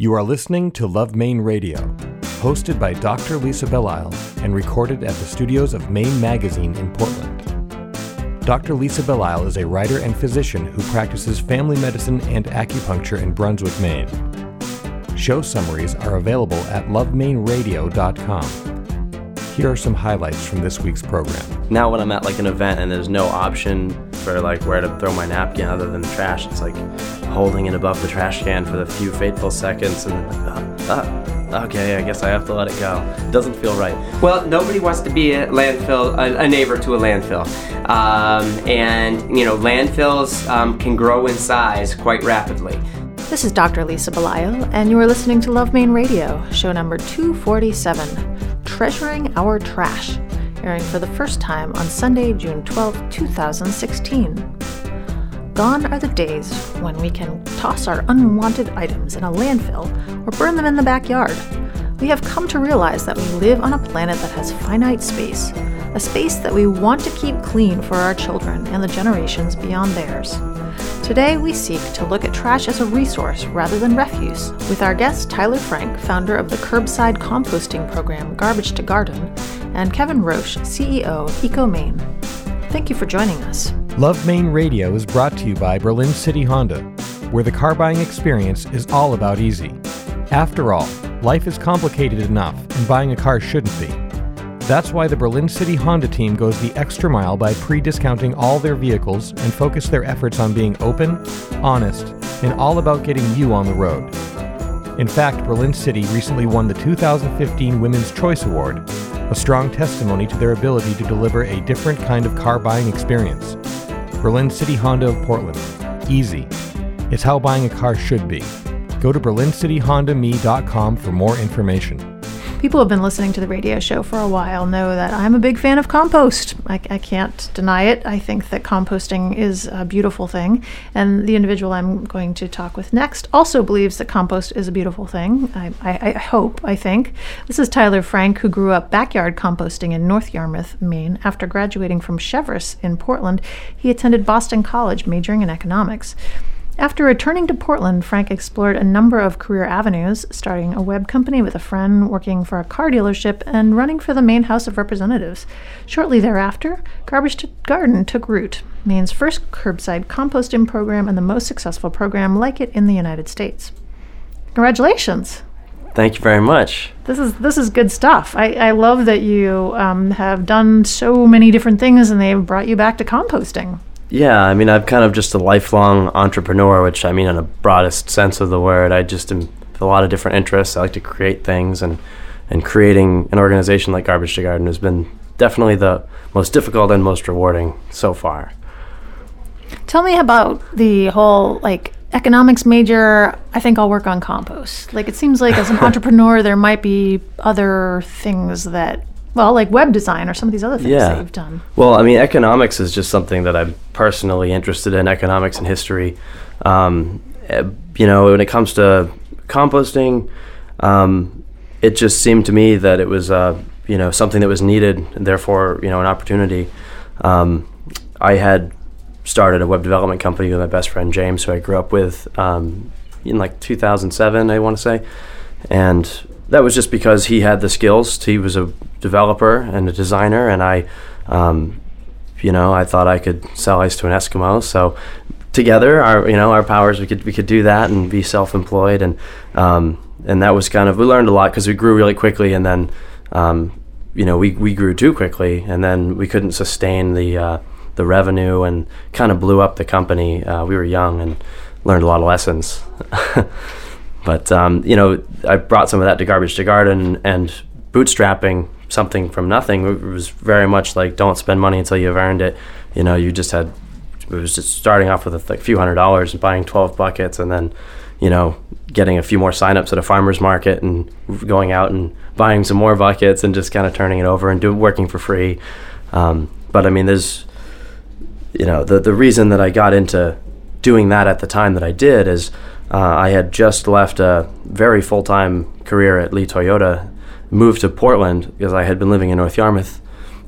You are listening to Love Maine Radio, hosted by Dr. Lisa Belisle and recorded at the studios of Maine Magazine in Portland. Dr. Lisa Belisle is a writer and physician who practices family medicine and acupuncture in Brunswick, Maine. Show summaries are available at lovemaineradio.com. Here are some highlights from this week's program. Now, when I'm at like an event and there's no option for like where to throw my napkin other than the trash, it's like holding it above the trash can for the few fateful seconds and uh, uh, okay, I guess I have to let it go. It doesn't feel right. Well, nobody wants to be a landfill, a, a neighbor to a landfill, um, and you know landfills um, can grow in size quite rapidly. This is Dr. Lisa Belisle, and you are listening to Love Maine Radio, show number 247, Treasuring Our Trash, airing for the first time on Sunday, June 12, 2016. Gone are the days when we can toss our unwanted items in a landfill or burn them in the backyard. We have come to realize that we live on a planet that has finite space, a space that we want to keep clean for our children and the generations beyond theirs. Today, we seek to look at trash as a resource rather than refuse, with our guest Tyler Frank, founder of the curbside composting program Garbage to Garden, and Kevin Roche, CEO of EcoMaine. Thank you for joining us. Love Maine Radio is brought to you by Berlin City Honda, where the car buying experience is all about easy. After all, life is complicated enough, and buying a car shouldn't be. That's why the Berlin City Honda team goes the extra mile by pre discounting all their vehicles and focus their efforts on being open, honest, and all about getting you on the road. In fact, Berlin City recently won the 2015 Women's Choice Award, a strong testimony to their ability to deliver a different kind of car buying experience. Berlin City Honda of Portland. Easy. It's how buying a car should be. Go to berlincityhondame.com for more information. People who have been listening to the radio show for a while know that I'm a big fan of compost. I, I, can't deny it. I think that composting is a beautiful thing. And the individual I'm going to talk with next also believes that compost is a beautiful thing. I, I, I hope, I think. This is Tyler Frank, who grew up backyard composting in North Yarmouth, Maine. After graduating from Cheverus in Portland, he attended Boston College, majoring in economics. After returning to Portland, Frank explored a number of career avenues, starting a web company with a friend, working for a car dealership, and running for the Maine House of Representatives. Shortly thereafter, Garbage to Garden took root, Maine's first curbside composting program and the most successful program like it in the United States. Congratulations! Thank you very much. This is this is good stuff. I, I love that you um, have done so many different things and they've brought you back to composting. Yeah, I mean, I'm kind of just a lifelong entrepreneur, which I mean, in the broadest sense of the word. I just am a lot of different interests. I like to create things, and and creating an organization like Garbage to Garden has been definitely the most difficult and most rewarding so far. Tell me about the whole like economics major. I think I'll work on compost. Like it seems like as an entrepreneur, there might be other things that well, like web design or some of these other things Yeah. that you've done. Well, I mean, economics is just something that I'm personally interested in, economics and history. Um, eh, you know, when it comes to composting, um, it just seemed to me that it was, uh, you know, something that was needed, and therefore, you know, an opportunity. Um, I had started a web development company with my best friend James, who I grew up with um, in like 2007, I want to say, and that was just because he had the skills. He was a developer and a designer, and I, um, you know, I thought I could sell ice to an Eskimo. So together, our you know our powers, we could we could do that and be self-employed, and um, and that was kind of we learned a lot because we grew really quickly, and then um, you know we we grew too quickly, and then we couldn't sustain the uh, the revenue, and kind of blew up the company. Uh, we were young and learned a lot of lessons. But um, you know, I brought some of that to Garbage to Garden and bootstrapping something from nothing. It was very much like don't spend money until you've earned it. You know, you just had it was just starting off with a few hundred dollars and buying twelve buckets, and then you know getting a few more signups at a farmer's market and going out and buying some more buckets and just kind of turning it over and do working for free. Um, but I mean, there's you know the the reason that I got into doing that at the time that I did is uh, I had just left a very full time career at Lee Toyota, moved to Portland because I had been living in North Yarmouth.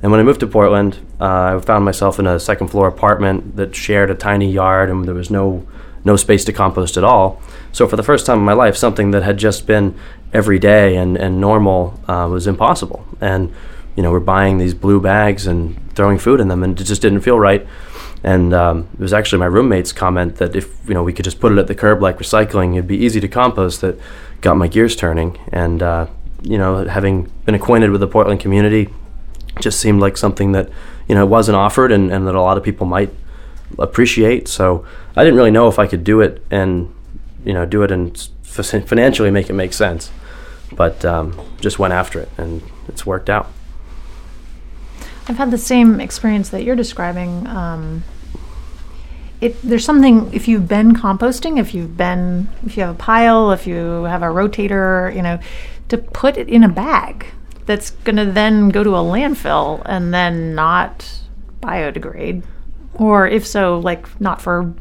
And when I moved to Portland, uh, I found myself in a second floor apartment that shared a tiny yard, and there was no no space to compost at all. So for the first time in my life, something that had just been every day and, and normal uh, was impossible. And you know, we're buying these blue bags and throwing food in them, and it just didn't feel right. And um, it was actually my roommate's comment that if you know we could just put it at the curb like recycling, it'd be easy to compost. That got my gears turning. And uh, you know, having been acquainted with the Portland community, just seemed like something that you know wasn't offered and, and that a lot of people might appreciate. So I didn't really know if I could do it and you know do it and financially make it make sense. But um, just went after it, and it's worked out. I've had the same experience that you're describing. Um, it, there's something if you've been composting, if you've been, if you have a pile, if you have a rotator, you know, to put it in a bag that's going to then go to a landfill and then not biodegrade, or if so, like not for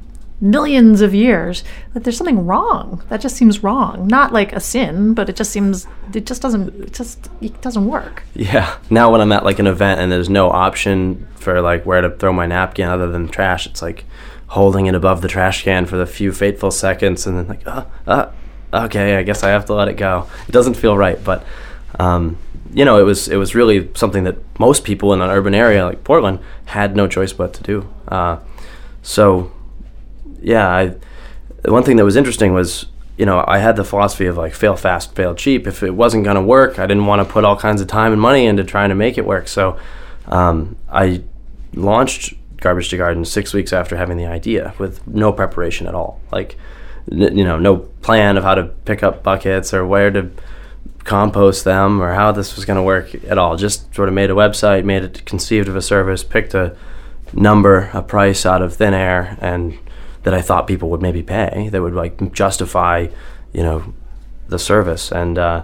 millions of years that there's something wrong. That just seems wrong. Not like a sin but it just seems it just doesn't it just it doesn't work. Yeah. Now when i'm at like an event and there's no option for like where to throw my napkin other than trash it's like holding it above the trash can for the few fateful seconds and then like uh, uh, okay i guess i have to let it go. It doesn't feel right but um, you know it was it was really something that most people in an urban area like portland had no choice but to do. Uh, so yeah, I, one thing that was interesting was you know I had the philosophy of like fail fast, fail cheap. If it wasn't going to work, I didn't want to put all kinds of time and money into trying to make it work. So um, I launched Garbage to Garden six weeks after having the idea with no preparation at all. Like n- you know, no plan of how to pick up buckets or where to compost them or how this was going to work at all. Just sort of made a website, made it conceived of a service, picked a number, a price out of thin air, and that I thought people would maybe pay that would like justify, you know, the service. And uh,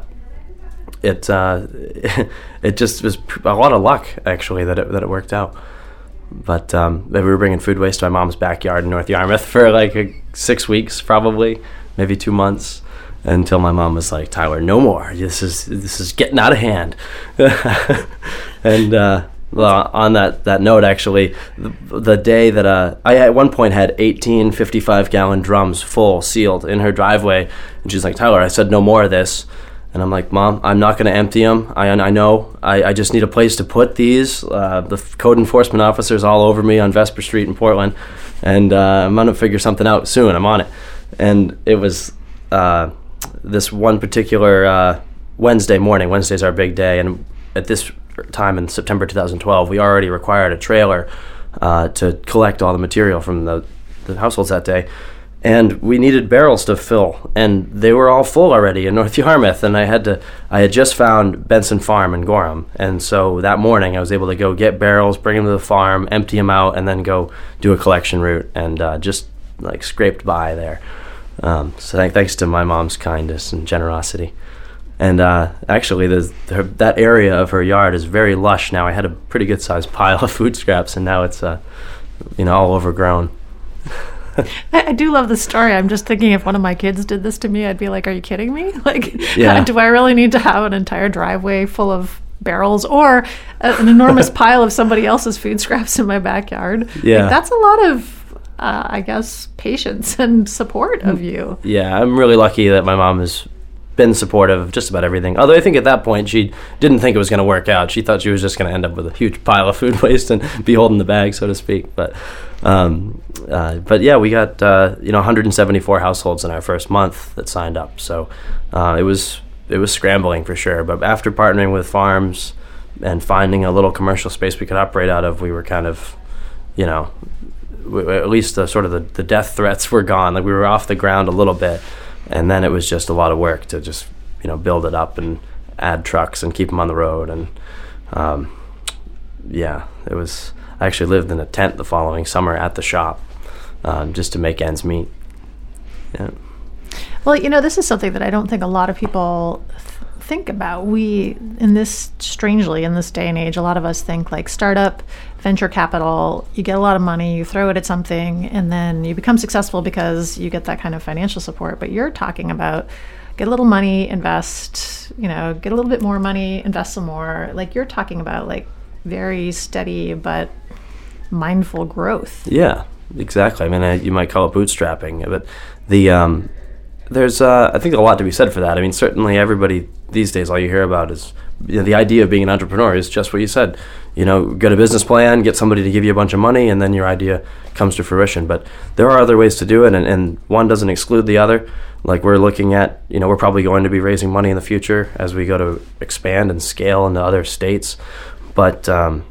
it uh, it just was a lot of luck actually that it that it worked out. But um, we were bringing food waste to my mom's backyard in North Yarmouth for like a, six weeks, probably maybe two months, until my mom was like, "Tyler, no more. This is this is getting out of hand." and uh, well, on that, that note, actually, the, the day that uh, I at one point had 18 55 gallon drums full, sealed in her driveway, and she's like, Tyler, I said no more of this. And I'm like, Mom, I'm not going to empty them. I, I know. I, I just need a place to put these. Uh, the code enforcement officers all over me on Vesper Street in Portland, and uh, I'm going to figure something out soon. I'm on it. And it was uh, this one particular uh, Wednesday morning. Wednesday's our big day, and at this time in September 2012, we already required a trailer uh, to collect all the material from the, the households that day. And we needed barrels to fill, and they were all full already in North Yarmouth. And I had to, I had just found Benson Farm in Gorham, and so that morning I was able to go get barrels, bring them to the farm, empty them out, and then go do a collection route, and uh, just like scraped by there. Um, so th- thanks to my mom's kindness and generosity. And uh, actually, her, that area of her yard is very lush now. I had a pretty good sized pile of food scraps, and now it's, uh, you know, all overgrown. I, I, do love the story. I'm just thinking if one of my kids did this to me, I'd be like, "Are you kidding me? Like, yeah. do I really need to have an entire driveway full of barrels or a, an enormous pile of somebody else's food scraps in my backyard?" Yeah, like, that's a lot of uh, I guess, patience and support of you. Yeah, I'm really lucky that my mom is been supportive of just about everything. Although I think at that point she didn't think it was going to work out. She thought she was just going to end up with a huge pile of food waste and be holding the bag, so to speak. But um, uh, but yeah, we got uh, you know 174 households in our first month that signed up. So uh, it was it was scrambling for sure. But after partnering with farms and finding a little commercial space we could operate out of, we were kind of you know at least the sort of the, the death threats were gone. Like we were off the ground a little bit and then it was just a lot of work to just you know build it up and add trucks and keep them on the road. And um, yeah it was I actually lived in a tent the following summer at the shop um, just to make ends meet. Yeah. Well you know this is something that I don't think a lot of people think about. We, in this, strangely, in this day and age, a lot of us think like startup, venture capital, you get a lot of money, you throw it at something, and then you become successful because you get that kind of financial support. But you're talking about get a little money, invest, you know, get a little bit more money, invest some more. Like you're talking about like very steady but mindful growth. Yeah. exactly. I mean, uh, you might call it bootstrapping, but the um, there's uh, I think a lot to be said for that. I mean, certainly everybody these days, all you hear about is you know, the idea of being an entrepreneur is just what you said. You know, get a business plan, get somebody to give you a bunch of money, and then your idea comes to fruition. But there are other ways to do it, and, and one doesn't exclude the other. Like we're looking at, you know, we're probably going to be raising money in the future as we go to expand and scale into other states. But um,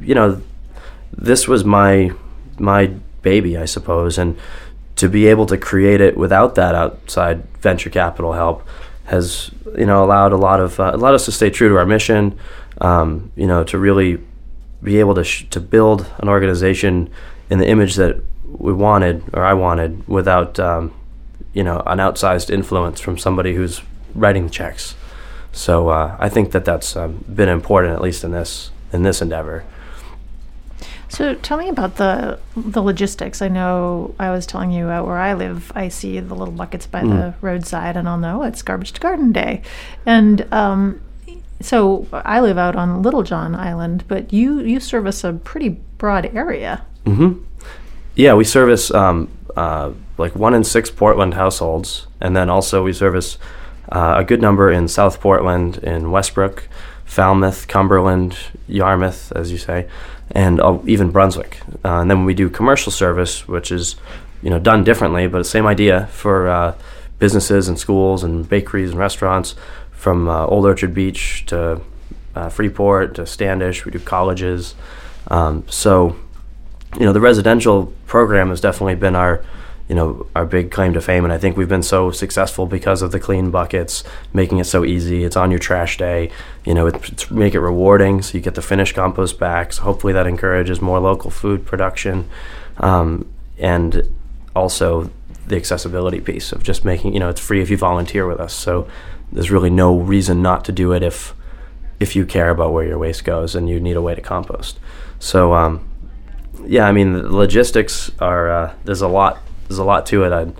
you know, this was my my baby, I suppose, and to be able to create it without that outside venture capital help has you know allowed a lot of uh, allowed us to stay true to our mission. Um, you know, to really be able to sh- to build an organization in the image that we wanted or I wanted without um, you know an outsized influence from somebody who's writing the checks. So uh, I think that that's um, been important, at least in this in this endeavor. So tell me about the the logistics. I know I was telling you out where I live, I see the little buckets by mm. the roadside, and I'll know it's garbage to garden day. And um, so I live out on Little John Island, but you you service a pretty broad area. Mm-hmm. Yeah, we service um, uh, like one in six Portland households, and then also we service uh, a good number in South Portland, in Westbrook, Falmouth, Cumberland, Yarmouth, as you say and uh, even Brunswick. Uh, and then we do commercial service, which is you know done differently, but the same idea for uh, businesses and schools and bakeries and restaurants, from uh, Old Orchard Beach to uh, Freeport to Standish. We do colleges. Um, so you know the residential program has definitely been our you know our big claim to fame. And i think we've been so successful because of the clean buckets making it so easy. It's on your trash day. You know it's make it rewarding. So you get the finished compost back. So hopefully that encourages more local food production um, and also the accessibility piece of just making you know it's free if you volunteer with us. So there's really no reason not to do it if if you care about where your waste goes and you need a way to compost. So um, yeah, I mean, the logistics are uh, there's a lot there's a lot to it. I,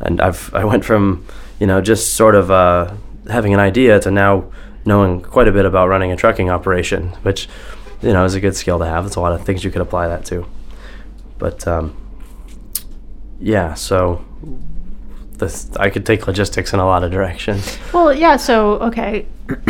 and I've I went from you know just sort of uh, having an idea to now knowing quite a bit about running a trucking operation, which you know is a good skill to have. There's a lot of things you could apply that to. But um, yeah, so this I could take logistics in a lot of directions. Well, yeah. So okay,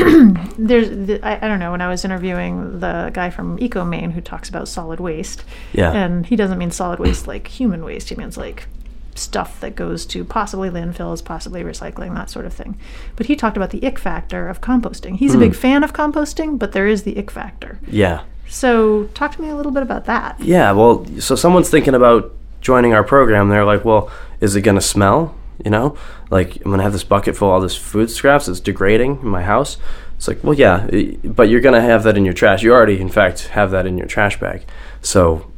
there's the, I, I, don't know when I was interviewing the guy from EcoMaine who talks about solid waste. Yeah. And he doesn't mean solid waste like human waste. He means like stuff that goes to possibly landfills, possibly recycling, that sort of thing. But he talked about the ick factor of composting. He's mm. a big hmm. fan of composting, but there is the ick factor. Yeah. So talk to me a little bit about that. Yeah, well, so someone's thinking about joining our program. They're like, well, is it going to smell? You know, like I'm going to have this bucket full of all this food scraps that's degrading in my house. It's like, well, yeah, but you're going to have that in your trash. You already, in fact, have that in your trash bag. So,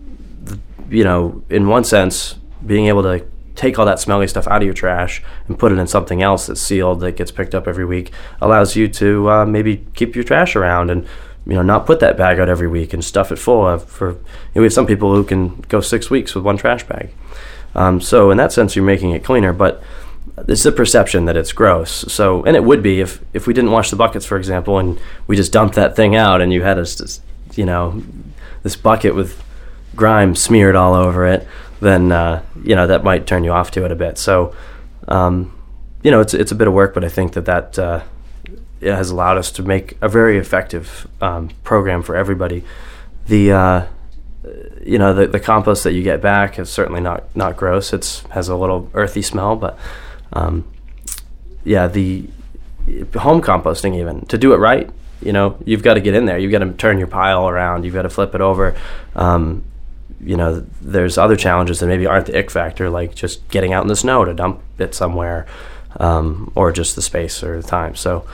you know, in one sense, being able to take all that smelly stuff out of your trash and put it in something else that's sealed that gets picked up every week allows you to uh, maybe keep your trash around and you know not put that bag out every week and stuff it full of for you know, we have some people who can go six weeks with one trash bag. Um, so in that sense you're making it cleaner but it's the perception that it's gross. So and it would be if if we didn't wash the buckets for example and we just dumped that thing out and you had a you know this bucket with grime smeared all over it then uh, you know that might turn you off to it a bit. So um, you know it's it's a bit of work, but I think that that uh, has allowed us to make a very effective um, program for everybody. The uh, you know the, the compost that you get back is certainly not not gross. It's has a little earthy smell, but um, yeah, the home composting even to do it right you know you've got to get in there you've got to turn your pile around you've got to flip it over um, you know, there's other challenges that maybe aren't the ick factor, like just getting out in the snow to dump it somewhere, um, or just the space or the time. So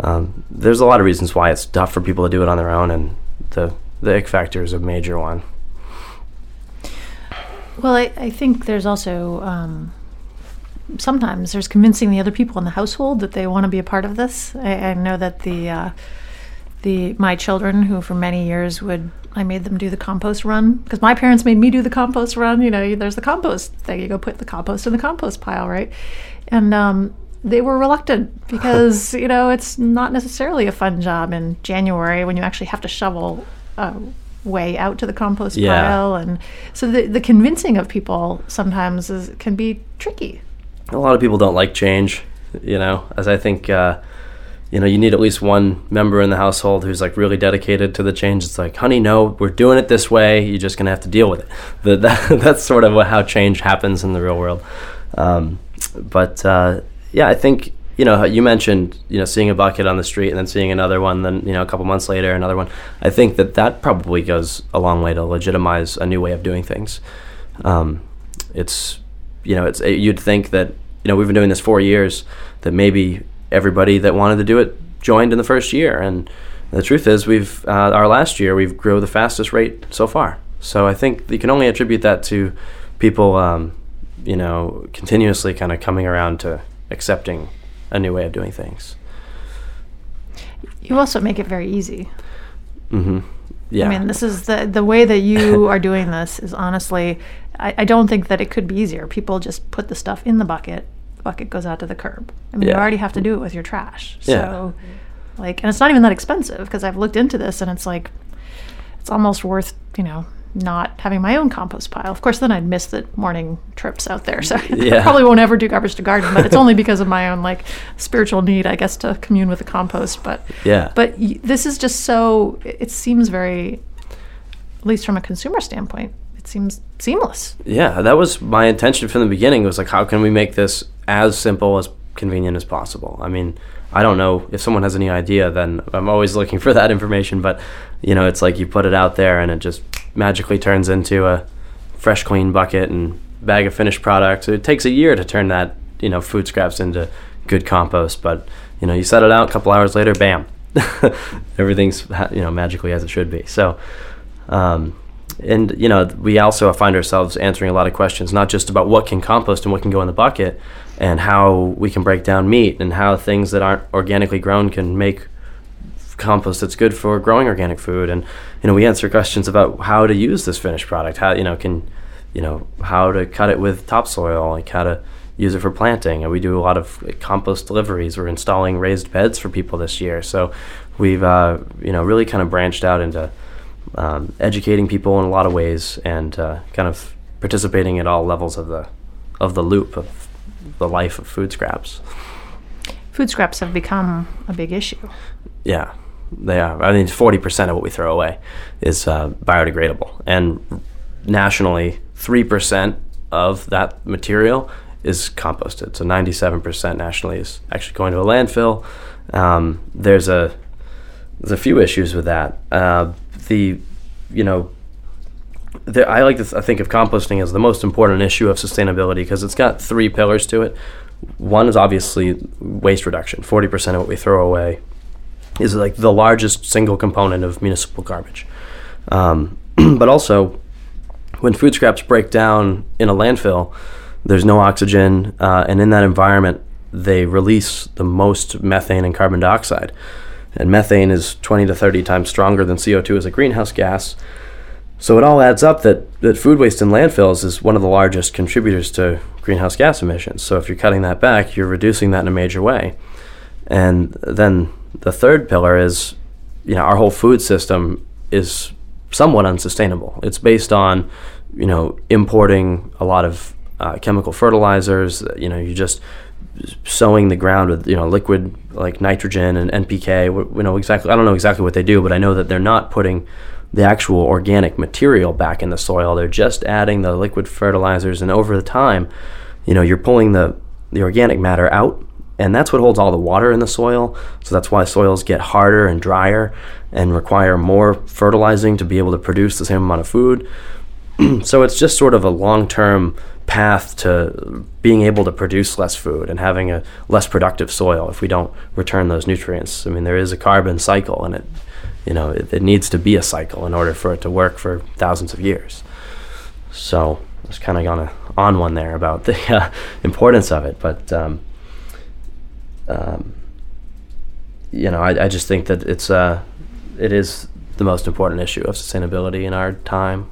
um, there's a lot of reasons why it's tough for people to do it on their own, and the the ick factor is a major one. Well, I, I think there's also um, sometimes there's convincing the other people in the household that they want to be a part of this. I, I know that the uh, the my children, who for many years would I made them do the compost run because my parents made me do the compost run. You know, there's the compost thing. You go put the compost in the compost pile, right? And um, they were reluctant because you know it's not necessarily a fun job in January when you actually have to shovel a way out to the compost Yeah. pile, and so the the convincing of people sometimes is can be tricky. a lot of people don't like change, you know, as I think, uh, you know, you need at least one member in the household who's like really dedicated to the change. It's like, honey, no, we're doing it this way. You're just to have to deal with it. The, that, that's sort of how change happens in the real world. Um, but uh, yeah, I think, you know, you mentioned, you know, seeing a bucket on the street and then seeing another one, then, you know, a couple months later, another one. I think that that probably goes a long way to legitimize a new way of doing things. Um, it's, you know, it's you'd think that you know we've been doing this four years that maybe everybody that wanted to do it joined in the first year, and the truth is we've uh, our last year we've grew the fastest rate so far. So I think you can only attribute that to people, um, you know, continuously kind of coming around to accepting a new way of doing things. You also make it very easy. hmm Yeah. I mean, this is the the way that you are doing this is honestly, I, I don't think that it could be easier. People just put the stuff in the bucket. Bucket goes out to the curb. I mean, you already have to do it with your trash. So, Yeah. like, and it's not even that expensive because I've looked into this and it's like, it's almost worth you know not having my own compost pile. Of course, then I'd miss the morning trips out there. So I Yeah. probably won't ever do garbage to garden. But it's only because of my own like spiritual need, I guess, to commune with the compost. But yeah. but y- this is just so, it it seems very, at least from a consumer standpoint, it seems seamless. Yeah, that was my intention from the beginning. Was like, how can we make this as simple as convenient as possible? I mean, I don't know if someone has any idea. Then I'm always looking for that information. But you know, it's like you put it out there, and it just magically turns into a fresh, clean bucket and bag of finished product. It takes a year to turn that you know food scraps into good compost. But you know, you set it out a couple hours later, bam, everything's you know magically as it should be. So. Um, and you know we also find ourselves answering a lot of questions not just about what can compost and what can go in the bucket and how we can break down meat and how things that aren't organically grown can make compost that's good for growing organic food. And you know we answer questions about how to use this finished product how you know can you know how to cut it with topsoil like how to use it for planting. And we do a lot of compost deliveries. We're installing raised beds for people this year. So we've uh, you know really kind of branched out into um, educating people in a lot of ways and uh, kind of participating at all levels of the of the loop of the life of food scraps. Food scraps have become a big issue. Yeah, they are. I mean, forty percent of what we throw away is uh, biodegradable, and nationally, three percent of that material is composted. So ninety-seven percent nationally is actually going to a landfill. Um, there's a there's a few issues with that. Uh, the you know the, I like to th- I think of composting as the most important issue of sustainability because it's got three pillars to it. One is obviously waste reduction. Forty percent of what we throw away is like the largest single component of municipal garbage. Um, but also, when food scraps break down in a landfill, there's no oxygen, uh, and in that environment, they release the most methane and carbon dioxide. And methane is 20 to 30 times stronger than CO2 as a greenhouse gas. So it all adds up that, that food waste in landfills is one of the largest contributors to greenhouse gas emissions. So if you're cutting that back, you're reducing that in a major way. And then the third pillar is, you know, our whole food system is somewhat unsustainable. It's based on, you know, importing a lot of uh, chemical fertilizers. You know, you're just sowing the ground with you know liquid like nitrogen and NPK. We, know exactly. I don't know exactly what they do, but I know that they're not putting the actual organic material back in the soil. They're just adding the liquid fertilizers, and over the time, you know, you're pulling the the organic matter out, and that's what holds all the water in the soil. So that's why soils get harder and drier and require more fertilizing to be able to produce the same amount of food. so it's just sort of a long-term path to being able to produce less food and having a less productive soil if we don't return those nutrients. I mean, there is a carbon cycle, and it, you know, it, it needs to be a cycle in order for it to work for thousands of years. So I was kind of on on one there about the uh, importance of it, but um, um, you know, I, I just think that it's uh, it is the most important issue of sustainability in our time.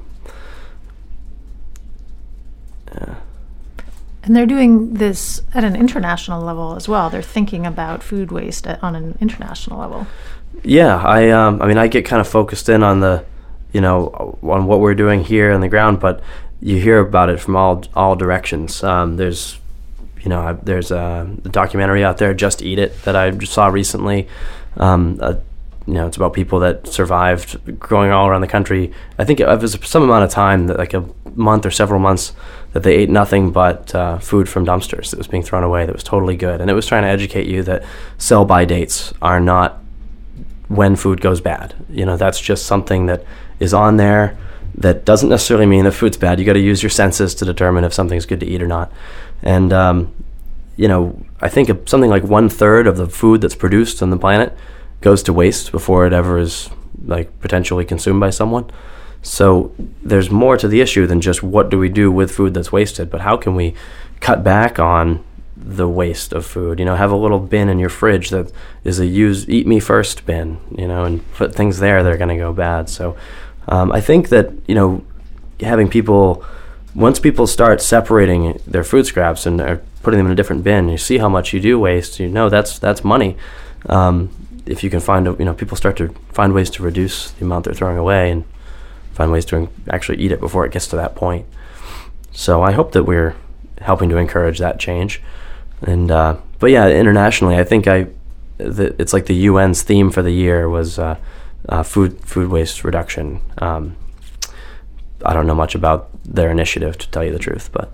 And they're doing this at an international level as well. They're thinking about food waste at, on an international level. Yeah, I um, I mean, I get kind of focused in on the you know, on what we're doing here on the ground, but you hear about it from all all directions. Um, there's, you know, I, there's a, a, documentary out there, Just Eat It, that I just saw recently. Um, a, you know, it's about people that survived growing all around the country. I think it was some amount of time, like a month or several months, that they ate nothing but uh, food from dumpsters that was being thrown away that was totally good. And it was trying to educate you that sell by dates are not when food goes bad. You know, that's just something that is on there that doesn't necessarily mean that food's bad. You got to use your senses to determine if something's good to eat or not. And, um, you know, I think something like one third of the food that's produced on the planet goes to waste before it ever is like potentially consumed by someone. So there's more to the issue than just what do we do with food that's wasted, but how can we cut back on the waste of food? You know, have a little bin in your fridge that is a use eat me first bin, you know, and put things there that are going to go bad. So um, I think that you know having people once people start separating their food scraps and are putting them in a different bin, you see how much you do waste. You know that's that's money. Um, if you can find a, you know people start to find ways to reduce the amount they're throwing away and find ways to actually eat it before it gets to that point. So I hope that we're helping to encourage that change. And uh, but yeah, internationally, I think I the, it's like the UN's theme for the year was uh, uh, food food waste reduction. Um, I don't know much about their initiative to tell you the truth, but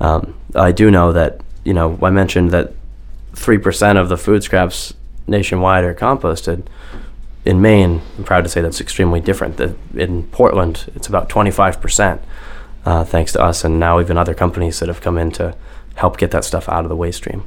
um, I do know that you know I mentioned that three percent of the food scraps nationwide are composted in Maine, I'm proud to say that's extremely different. The, in Portland, it's about 25%, uh, thanks to us, and now even other companies that have come in to help get that stuff out of the waste stream.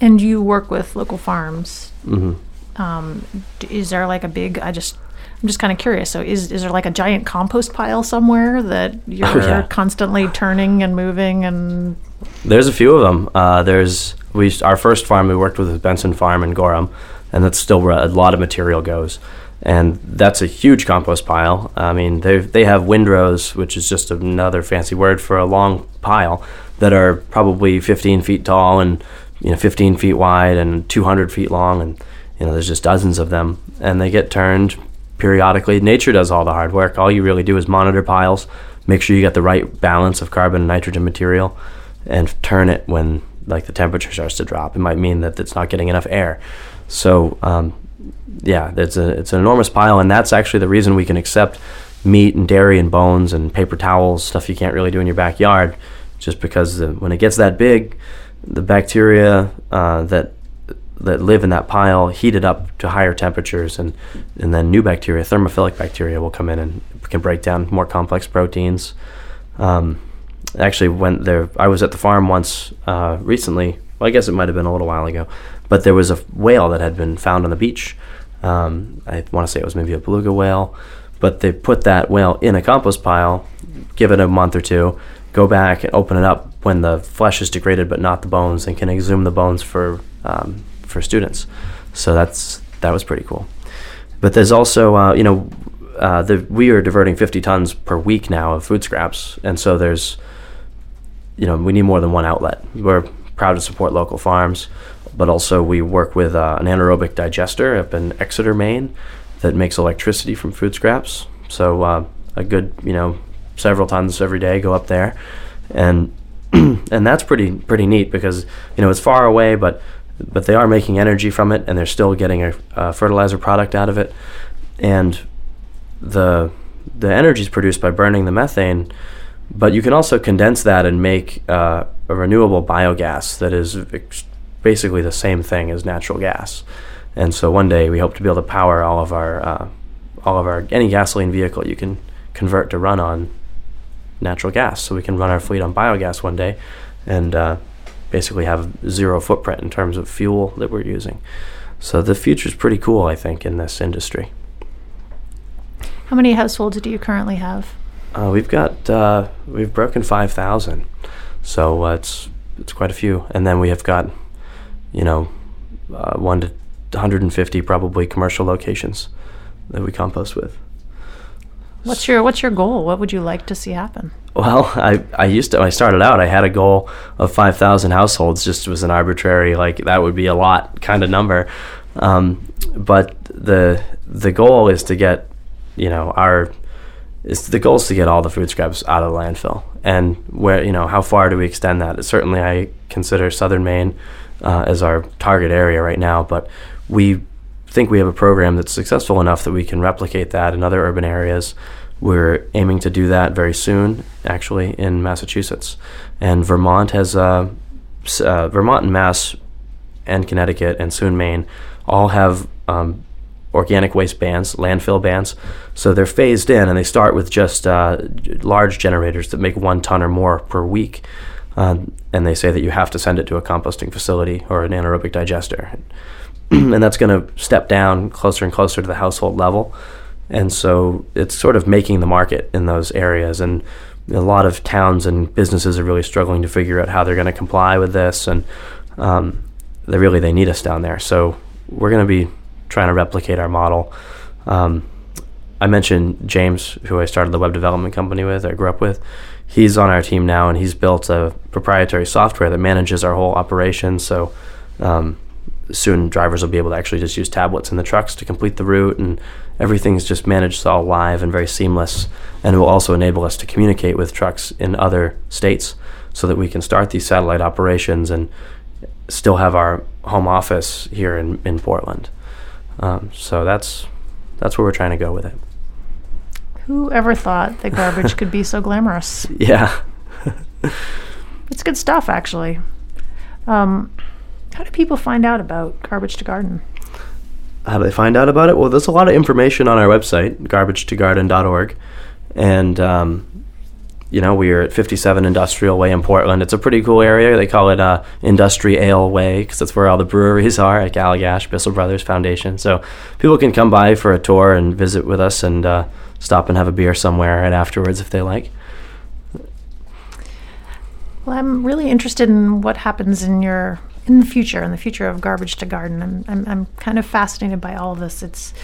And you work with local farms. Mm-hmm. Um, is there like a big? I just, I'm just kind of curious. So, is is there like a giant compost pile somewhere that you're oh, yeah. constantly turning and moving and? There's a few of them. Uh, there's we our first farm we worked with is Benson Farm in Gorham, and that's still where a lot of material goes. And that's a huge compost pile. I mean, they they have windrows, which is just another fancy word for a long pile that are probably 15 feet tall and you know 15 feet wide and 200 feet long, and you know there's just dozens of them, and they get turned periodically. Nature does all the hard work. All you really do is monitor piles, make sure you get the right balance of carbon and nitrogen material, and turn it when like the temperature starts to drop. It might mean that it's not getting enough air. So um, yeah, it's a it's an enormous pile, and that's actually the reason we can accept meat and dairy and bones and paper towels, stuff you can't really do in your backyard, just because the, when it gets that big, the bacteria uh, that that live in that pile heat it up to higher temperatures, and and then new bacteria, thermophilic bacteria, will come in and can break down more complex proteins. Um, actually went there. I was at the farm once uh, recently. Well, I guess it might have been a little while ago, but there was a whale that had been found on the beach. Um, I want to say it was maybe a beluga whale, but they put that whale in a compost pile, give it a month or two, go back and open it up when the flesh is degraded, but not the bones, and can exhume the bones for um, for students. So that's that was pretty cool. But there's also uh, you know uh, the, we are diverting 50 tons per week now of food scraps, and so there's you know, we need more than one outlet. We're proud to support local farms, but also we work with uh, an anaerobic digester up in Exeter, Maine, that makes electricity from food scraps. So uh, a good, you know, several tons every day go up there, and and that's pretty pretty neat because you know it's far away, but but they are making energy from it, and they're still getting a, a fertilizer product out of it, and the the energy is produced by burning the methane but you can also condense that and make uh, a renewable biogas that is basically the same thing as natural gas. And so one day we hope to be able to power all of our uh, all of our any gasoline vehicle you can convert to run on natural gas. So we can run our fleet on biogas one day, and uh, basically have zero footprint in terms of fuel that we're using. So the future is pretty cool, I think, in this industry. How many households do you currently have? Uh, we've got uh, we've broken five thousand, so uh, it's it's quite a few. And then we have got, you know, uh, one to 150 probably commercial locations that we compost with. What's your What's your goal? What would you like to see happen? Well, I, I used to I started out, I had a goal of five thousand households. Just was an arbitrary like that would be a lot kind of number. Um, but the the goal is to get, you know, our is the goal is to get all the food scraps out of the landfill. And where you know how far do we extend that? Certainly, I consider Southern Maine uh, as our target area right now, but we think we have a program that's successful enough that we can replicate that in other urban areas. We're aiming to do that very soon, actually, in Massachusetts, and Vermont has uh, uh, Vermont and Mass and Connecticut and soon Maine all have um, organic waste bans, landfill bans. So they're phased in, and they start with just uh, large generators that make one ton or more per week. Um, and they say that you have to send it to a composting facility or an anaerobic digester. and that's going to step down closer and closer to the household level. And so it's sort of making the market in those areas. And a lot of towns and businesses are really struggling to figure out how they're going to comply with this. And um, they really they need us down there. So we're going to be trying to replicate our model. Um, I mentioned James, who I started the web development company with, I grew up with. He's on our team now, and he's built a proprietary software that manages our whole operation. So um, soon, drivers will be able to actually just use tablets in the trucks to complete the route, and everything's just managed all live and very seamless. And it will also enable us to communicate with trucks in other states, so that we can start these satellite operations and still have our home office here in in Portland. Um, so that's that's where we're trying to go with it. Who ever thought that garbage could be so glamorous? Yeah. it's good stuff, actually. Um, how do people find out about Garbage to Garden? How do they find out about it? Well, there's a lot of information on our website, garbagetogarden.org, and um, you know, we are at 57 Industrial Way in Portland. It's a pretty cool area. They call it uh, Industry Ale Way because that's where all the breweries are at Allagash, Bissell Brothers Foundation. So people can come by for a tour and visit with us and uh, stop and have a beer somewhere right afterwards if they like. Well, I'm really interested in what happens in your in the future, in the future of Garbage to Garden. I'm, I'm, I'm kind of fascinated by all of this. It's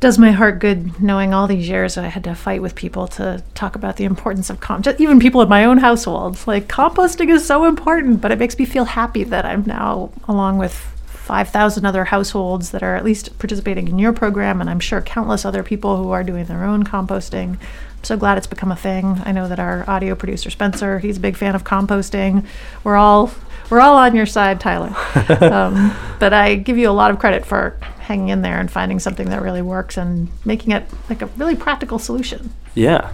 does my heart good knowing all these years I had to fight with people to talk about the importance of compost. Even people in my own household, like composting is so important, but it makes me feel happy that I'm now, along with 5,000 other households that are at least participating in your program, and I'm sure countless other people who are doing their own composting. I'm so glad it's become a thing. I know that our audio producer Spencer, he's a big fan of composting. We're all we're all on your side, Tyler. um, but I give you a lot of credit for hanging in there and finding something that really works and making it like a really practical solution. Yeah.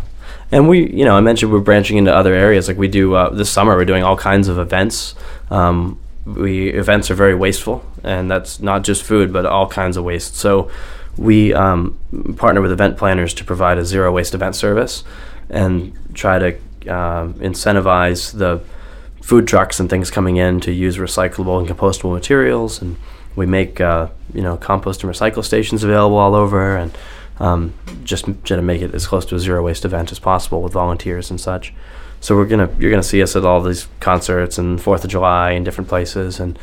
And we, you know, I mentioned we're branching into other areas. Like we do uh, this summer, we're doing all kinds of events. Um, we events are very wasteful, and that's not just food, but all kinds of waste. So we um, partner with event planners to provide a zero waste event service and try to uh, incentivize the food trucks and things coming in to use recyclable and compostable materials and we make uh, you know compost and recycle stations available all over, and um, just to make it as close to a zero waste event as possible with volunteers and such. So we're gonna you're gonna see us at all these concerts and Fourth of July in different places, and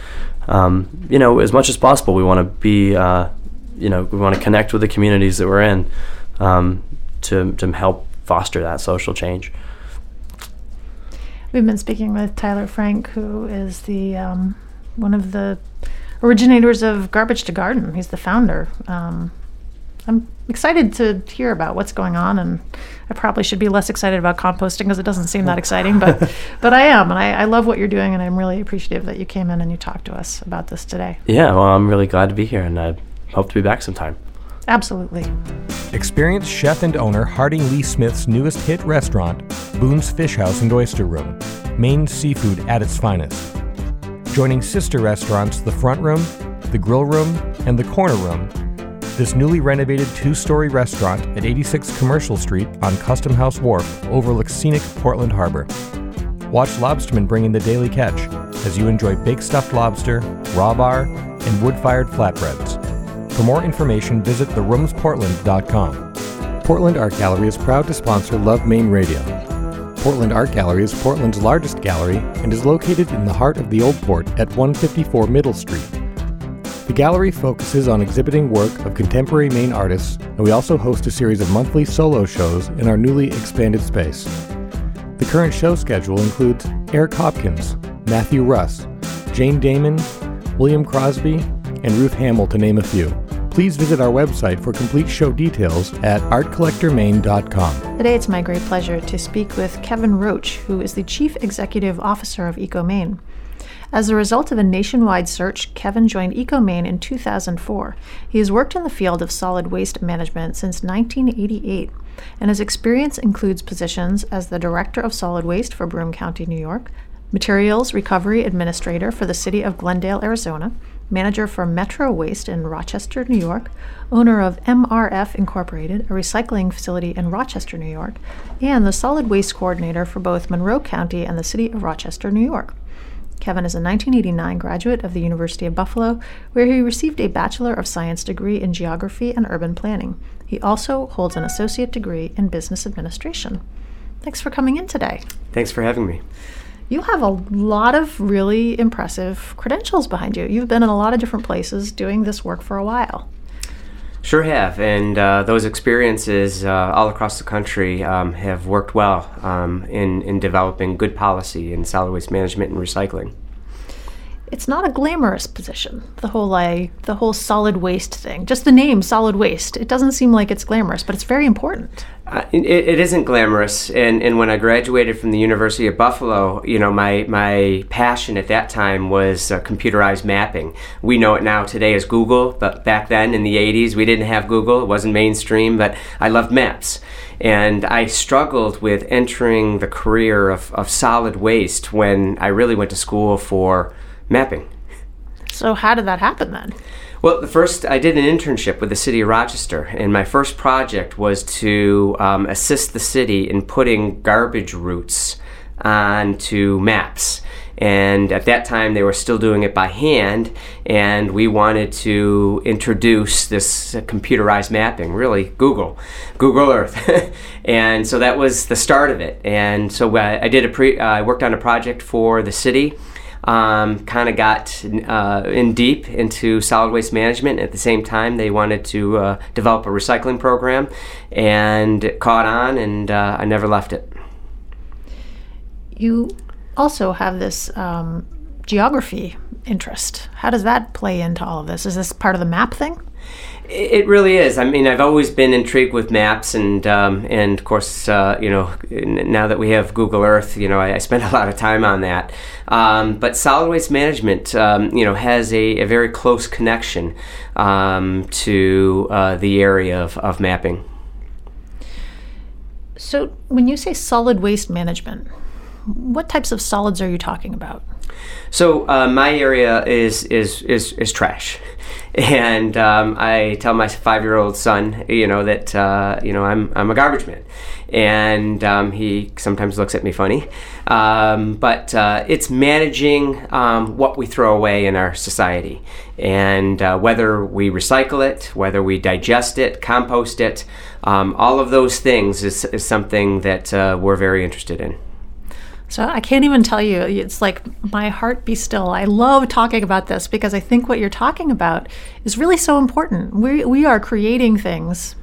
um, you know as much as possible we want to be uh, you know we want to connect with the communities that we're in um, to to help foster that social change. We've been speaking with Tyler Frank, who is the um, one of the originators of Garbage to Garden. He's the founder. Um, I'm excited to hear about what's going on, and I probably should be less excited about composting because it doesn't seem that exciting, but but I am, and I, I, love what you're doing, and I'm really appreciative that you came in and you talked to us about this today. Yeah, well, I'm really glad to be here, and I hope to be back sometime. Absolutely. Experience chef and owner Harding Lee Smith's newest hit restaurant, Boone's Fish House and Oyster Room, Maine seafood at its finest joining sister restaurants The Front Room, The Grill Room, and The Corner Room. This newly renovated two story restaurant at 86 Commercial Street on Custom House Wharf overlooks scenic Portland Harbor. Watch lobstermen bring in the daily catch as you enjoy baked stuffed lobster, raw bar, and wood fired flatbreads. For more information, visit theroomsportland.com. Portland Art Gallery is proud to sponsor Love Maine Radio. Portland Art Gallery is Portland's largest gallery and is located in the heart of the Old Port at 154 Middle Street. The gallery focuses on exhibiting work of contemporary Maine artists, and we also host a series of monthly solo shows in our newly expanded space. The current show schedule includes Eric Hopkins, Matthew Russ, Jane Dahmen, William Crosby, and Ruth Hamill, to name a few. Please visit our website for complete show details at artcollectormaine.com. Today, it's my great pleasure to speak with Kevin Roche, who is the Chief Executive Officer of EcoMaine. As a result of a nationwide search, Kevin joined EcoMaine in 2004. He has worked in the field of solid waste management since 1988, and his experience includes positions as the Director of Solid Waste for Broome County, New York, Materials Recovery Administrator for the City of Glendale, Arizona, Manager for Metro Waste in Rochester, New York, owner of MRF Incorporated, a recycling facility in Rochester, New York, and the Solid Waste Coordinator for both Monroe County and the City of Rochester, New York. Kevin is a 1989 graduate of the University of Buffalo, where he received a Bachelor of Science degree in Geography and Urban Planning. He also holds an associate degree in Business Administration. Thanks for coming in today. Thanks for having me. You have a lot of really impressive credentials behind you. You've been in a lot of different places doing this work for a while. Sure have, and uh, those experiences uh, all across the country um, have worked well um, in in developing good policy in solid waste management and recycling it's not a glamorous position. The whole like the whole solid waste thing, just the name solid waste. It doesn't seem like it's glamorous, but it's very important. Uh, it, it isn't glamorous, and, and when I graduated from the University of Buffalo, you know, my my passion at that time was uh, computerized mapping. We know it now today as Google, but back then in the '80s, we didn't have Google. It wasn't mainstream, but I loved maps. And I struggled with entering the career of, of solid waste when I really went to school for mapping. So, how did that happen then? Well, the first, I did an internship with the city of Rochester, and my first project was to um, assist the city in putting garbage routes onto maps. And at that time, they were still doing it by hand, and we wanted to introduce this computerized mapping, really, Google, Google Earth. and so that was the start of it. And so I, I did a pre, uh, I worked on a project for the city um, kind of got uh, in deep into solid waste management. At the same time, they wanted to uh, develop a recycling program, and it caught on, and uh, I never left it. You also have this um, geography interest. How does that play into all of this? Is this part of the map thing? It really is. I mean, I've always been intrigued with maps, and um, and of course, uh, you know, now that we have Google Earth, you know, I, I spend a lot of time on that. Um, but solid waste management, um, you know, has a, a very close connection um, to uh, the area of, of mapping. So, when you say solid waste management, what types of solids are you talking about? So uh, my area is is is, is trash, and um, I tell my five year old son, you know that uh, you know I'm I'm a garbage man, and um, he sometimes looks at me funny, um, but uh, it's managing um, what we throw away in our society, and uh, whether we recycle it, whether we digest it, compost it, um, all of those things is, is something that uh, we're very interested in. So I can't even tell you. It's like my heart be still. I love talking about this because I think what you're talking about is really so important. We we are creating things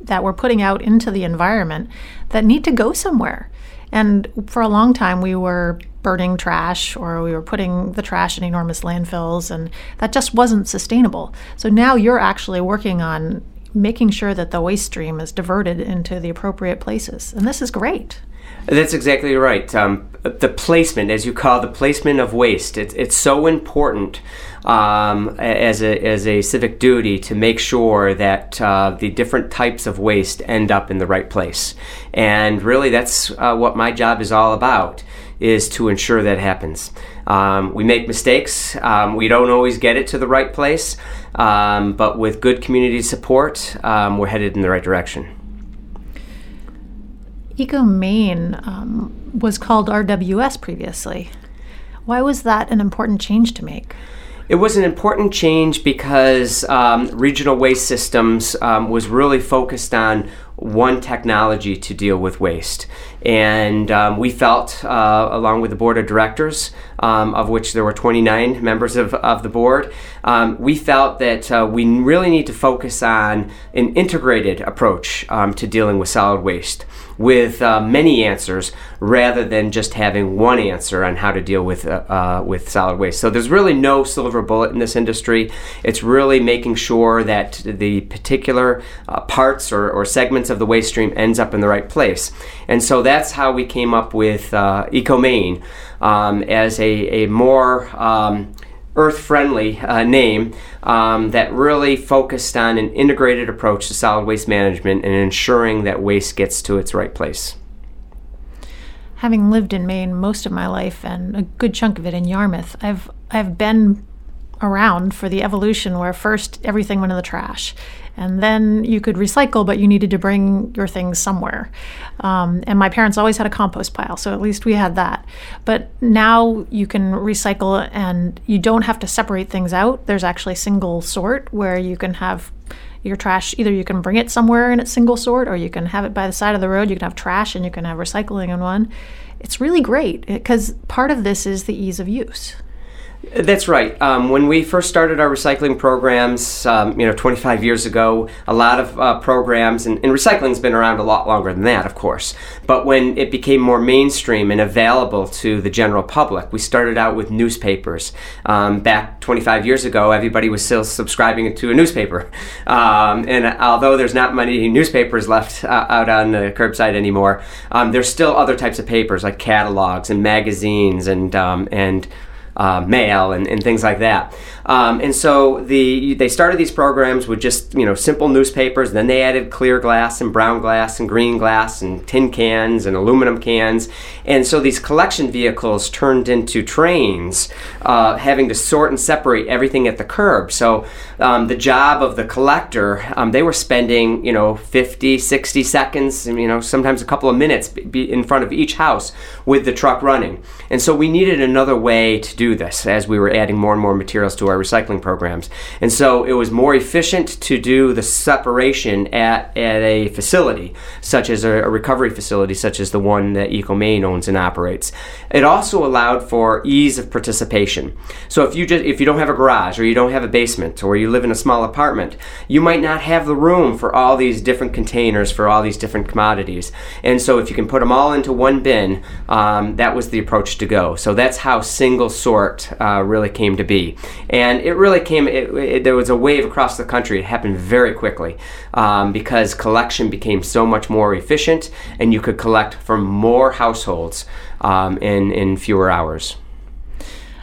that we're putting out into the environment that need to go somewhere. And for a long time we were burning trash or we were putting the trash in enormous landfills and that just wasn't sustainable. So now you're actually working on making sure that the waste stream is diverted into the appropriate places. And this is great. That's exactly right. Um, the placement, as you call the placement of waste, it's, it's so important um, as, a, as a civic duty to make sure that uh, the different types of waste end up in the right place. And really, that's uh, what my job is all about, is to ensure that happens. Um, we make mistakes. Um, we don't always get it to the right place. Um, but with good community support, um, we're headed in the right direction. EcoMaine um, was called RWS previously. Why was that an important change to make? It was an important change because um, regional waste systems um, was really focused on one technology to deal with waste. And um, we felt, uh, along with the board of directors, um, of which there were 29 members of, of the board, um, we felt that uh, we really need to focus on an integrated approach um, to dealing with solid waste with uh, many answers rather than just having one answer on how to deal with uh, uh, with solid waste. So there's really no silver bullet in this industry. It's really making sure that the particular uh, parts or, or, segments of the waste stream ends up in the right place. And so that's how we came up with uh, EcoMaine um, as a, a more um, earth friendly uh, name um, that really focused on an integrated approach to solid waste management and ensuring that waste gets to its right place. Having lived in Maine most of my life and a good chunk of it in Yarmouth, I've I've been around for the evolution where first everything went in the trash and then you could recycle, but you needed to bring your things somewhere. Um, and my parents always had a compost pile, so at least we had that. But now you can recycle and you don't have to separate things out. There's actually single sort where you can have your trash either you can bring it somewhere in its single sort or you can have it by the side of the road you can have trash and you can have recycling in one it's really great because part of this is the ease of use that's right. Um, when we first started our recycling programs, um, you know, 25 years ago, a lot of uh, programs, and, and recycling's been around a lot longer than that, of course. But when it became more mainstream and available to the general public, we started out with newspapers. Um, back 25 years ago, everybody was still subscribing to a newspaper. Um, and although there's not many newspapers left uh, out on the curbside anymore, um, there's still other types of papers like catalogs and magazines and um, and uh, mail and, and things like that. Um, and so the they started these programs with just you know simple newspapers. Then they added clear glass and brown glass and green glass and tin cans and aluminum cans. And so these collection vehicles turned into trains, uh, having to sort and separate everything at the curb. So um, the job of the collector, um, they were spending you know 50, 60 seconds, you know sometimes a couple of minutes in front of each house with the truck running. And so we needed another way to do this as we were adding more and more materials to our our recycling programs. And so it was more efficient to do the separation at, at a facility, such as a, a recovery facility, such as the one that EcoMaine owns and operates. It also allowed for ease of participation. So if you just if you don't have a garage or you don't have a basement or you live in a small apartment, you might not have the room for all these different containers for all these different commodities. And so if you can put them all into one bin, um, that was the approach to go. So that's how single sort uh, really came to be. And and it really came. It, it, there was a wave across the country. It happened very quickly um, because collection became so much more efficient, and you could collect from more households um, in in fewer hours.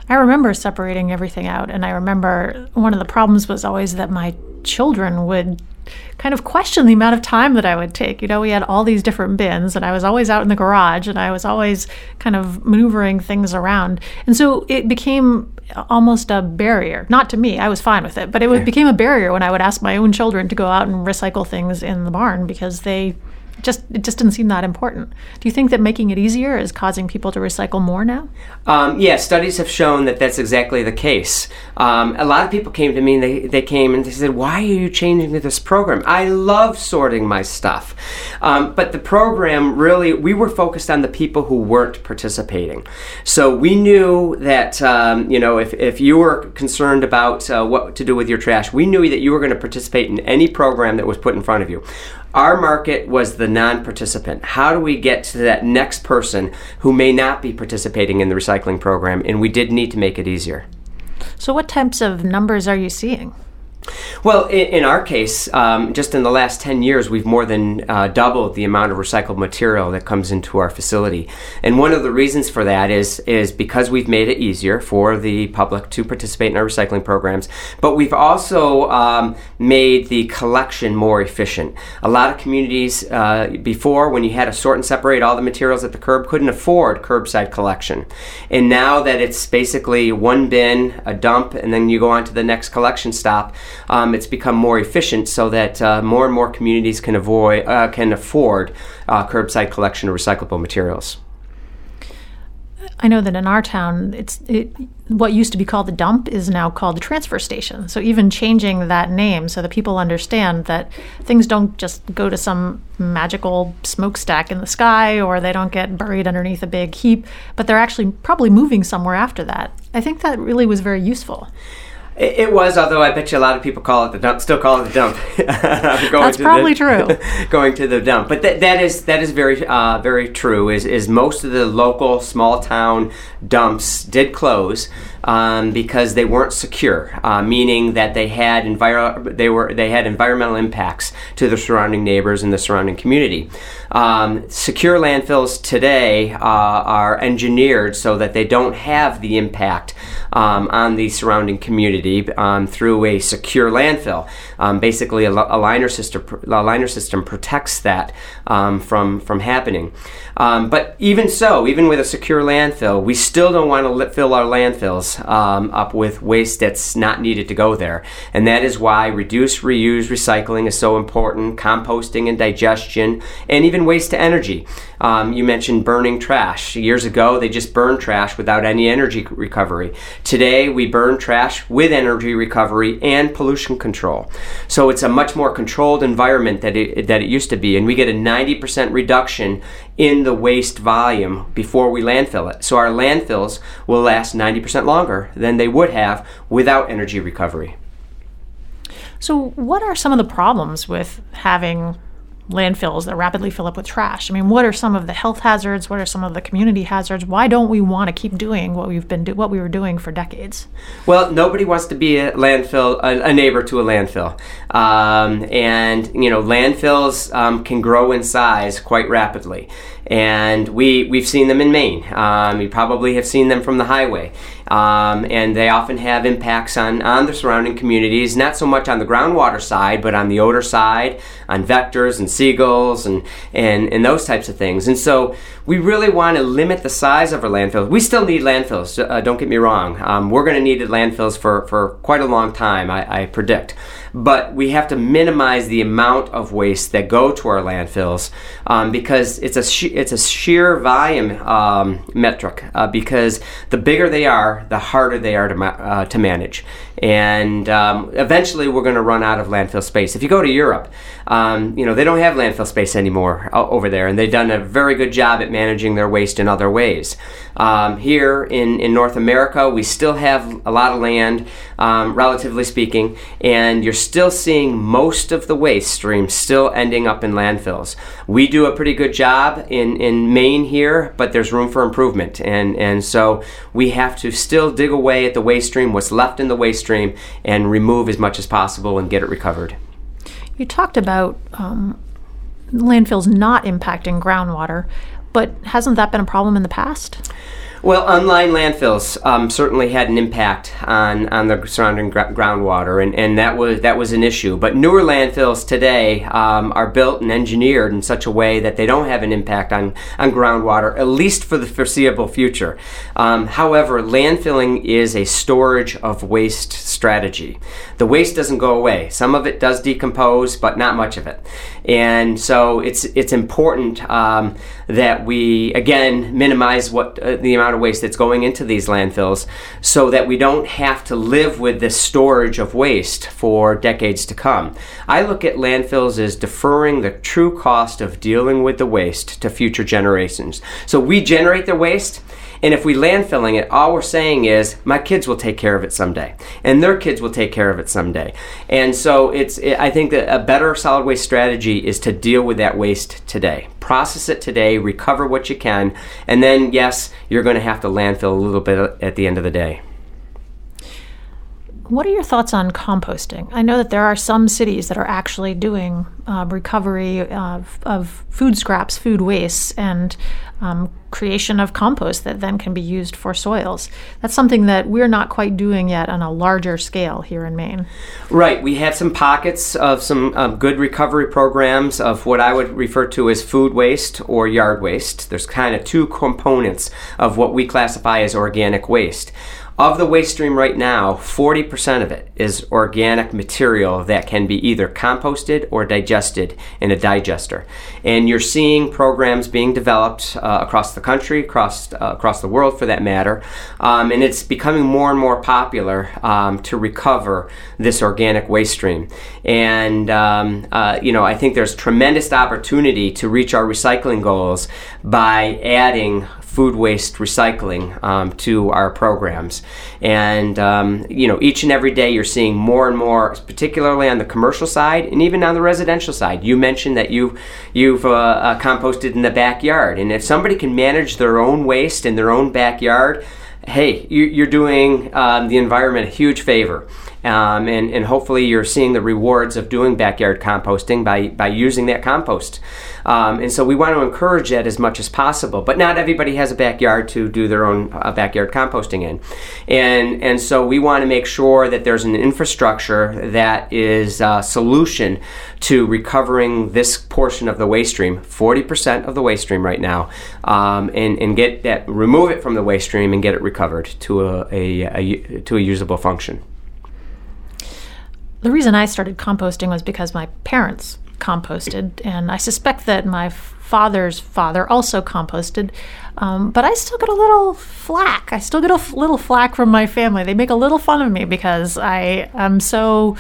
I remember separating everything out, and I remember one of the problems was always that my children would kind of question the amount of time that I would take. You know, we had all these different bins, and I was always out in the garage, and I was always kind of maneuvering things around. And so it became almost a barrier. Not to me, I was fine with it, but it yeah. became a barrier when I would ask my own children to go out and recycle things in the barn because they just it just didn't seem that important. Do you think that making it easier is causing people to recycle more now? Um, yeah, studies have shown that that's exactly the case. Um, a lot of people came to me and they, they came and they said, "Why are you changing to this program? I love sorting my stuff." Um, but the program really, we were focused on the people who weren't participating. So we knew that um, you know if if you were concerned about uh, what to do with your trash, we knew that you were going to participate in any program that was put in front of you. Our market was the non participant. How do we get to that next person who may not be participating in the recycling program? And we did need to make it easier. So, what types of numbers are you seeing? Well, in, in our case, um, just in the last 10 years, we've more than uh, doubled the amount of recycled material that comes into our facility. And one of the reasons for that is, is because we've made it easier for the public to participate in our recycling programs, but we've also um, made the collection more efficient. A lot of communities uh, before, when you had to sort and separate all the materials at the curb, couldn't afford curbside collection. And now that it's basically one bin, a dump, and then you go on to the next collection stop, um, it's become more efficient so that uh, more and more communities can avoid uh, can afford uh, curbside collection of recyclable materials. I know that in our town, it's it, what used to be called the dump is now called the transfer station. So even changing that name so that people understand that things don't just go to some magical smokestack in the sky or they don't get buried underneath a big heap, but they're actually probably moving somewhere after that. I think that really was very useful. It, it was, although I bet you a lot of people call it the dump, still call it the dump. That's probably the, true. going to the dump, but that, that is that is very uh, very true. Is is most of the local small town dumps did close um, because they weren't secure, uh, meaning that they had they were they had environmental impacts to the surrounding neighbors and the surrounding community. Um, secure landfills today uh, are engineered so that they don't have the impact um, on the surrounding community um, through a secure landfill. Um, basically, a, a, liner system a liner system protects that um, from from happening. Um, but even so, even with a secure landfill, we still don't want to fill our landfills um, up with waste that's not needed to go there. And that is why reduce, reuse, recycling is so important, composting and digestion, and even waste to energy. Um, you mentioned burning trash. Years ago, they just burned trash without any energy recovery. Today, we burn trash with energy recovery and pollution control. So it's a much more controlled environment that it, that it used to be, and we get a 90% reduction in the waste volume before we landfill it. So our landfills will last 90% longer than they would have without energy recovery. So, what are some of the problems with having landfills that rapidly fill up with trash. I mean, what are some of the health hazards? What are some of the community hazards? Why don't we want to keep doing what we've been do- what we were doing for decades? Well, nobody wants to be a landfill, a, a neighbor to a landfill, um, and you know, landfills um, can grow in size quite rapidly and we we've seen them in Maine. Um, you probably have seen them from the highway, um, and they often have impacts on on the surrounding communities. Not so much on the groundwater side, but on the odor side, on vectors and seagulls and and and those types of things. And so we really want to limit the size of our landfills. We still need landfills. Uh, don't get me wrong. Um, we're going to need landfills for for quite a long time. I, I predict but we have to minimize the amount of waste that go to our landfills um, because it's a it's a sheer volume um, metric. Uh, because the bigger they are, the harder they are to ma- uh, to manage, and um, eventually we're going to run out of landfill space. If you go to Europe, um, you know they don't have landfill space anymore uh, over there, and they've done a very good job at managing their waste in other ways. Um, here in, in North America, we still have a lot of land, um, relatively speaking, and you're still seeing most of the waste stream still ending up in landfills. We do a pretty good job in, in Maine here, but there's room for improvement. And, and so we have to still dig away at the waste stream, what's left in the waste stream, and remove as much as possible and get it recovered. You talked about um, landfills not impacting groundwater. But hasn't that been a problem in the past? Well, online landfills um, certainly had an impact on, on the surrounding gr- groundwater, and, and that was that was an issue. But newer landfills today um, are built and engineered in such a way that they don't have an impact on, on groundwater, at least for the foreseeable future. Um, however, landfilling is a storage of waste strategy. The waste doesn't go away. Some of it does decompose, but not much of it. And so it's it's important um, that we again minimize what uh, the amount of waste that's going into these landfills, so that we don't have to live with this storage of waste for decades to come. I look at landfills as deferring the true cost of dealing with the waste to future generations. So we generate the waste and if we landfilling it, all we're saying is my kids will take care of it someday, and their kids will take care of it someday. And so it's it, I think that a better solid waste strategy is to deal with that waste today, process it today, recover what you can, and then yes, you're going to have to landfill a little bit at the end of the day. What are your thoughts on composting? I know that there are some cities that are actually doing uh, recovery of, of, food scraps, food wastes, and um, creation of compost that then can be used for soils. That's something that we're not quite doing yet on a larger scale here in Maine. Right. We have some pockets of some um, good recovery programs of what I would refer to as food waste or yard waste. There's kind of two components of what we classify as organic waste. Of the waste stream right now, 40% of it is organic material that can be either composted or digested in a digester. And you're seeing programs being developed uh, across the country, across, uh, across the world for that matter, um, and it's becoming more and more popular um, to recover this organic waste stream. And, um, uh, you know, I think there's tremendous opportunity to reach our recycling goals by adding food waste recycling um, to our programs. And um, you know, each and every day you're seeing more and more, particularly on the commercial side and even on the residential side. You mentioned that you've, you've uh, uh, composted in the backyard, and if somebody can manage their own waste in their own backyard, hey, you're doing um, the environment a huge favor. Um, and, and hopefully you're seeing the rewards of doing backyard composting by, by using that compost. Um, and so we want to encourage that as much as possible. But not everybody has a backyard to do their own uh, backyard composting in. And, and so we want to make sure that there's an infrastructure that is a solution to recovering this portion of the waste stream, 40% of the waste stream right now, um, and, and get that, remove it from the waste stream and get it recovered to a, a, a to a usable function the reason I started composting was because my parents composted, and I suspect that my father's father also composted. Um, but I still get a little flack. I still get a f- little flack from my family. They make a little fun of me because I am so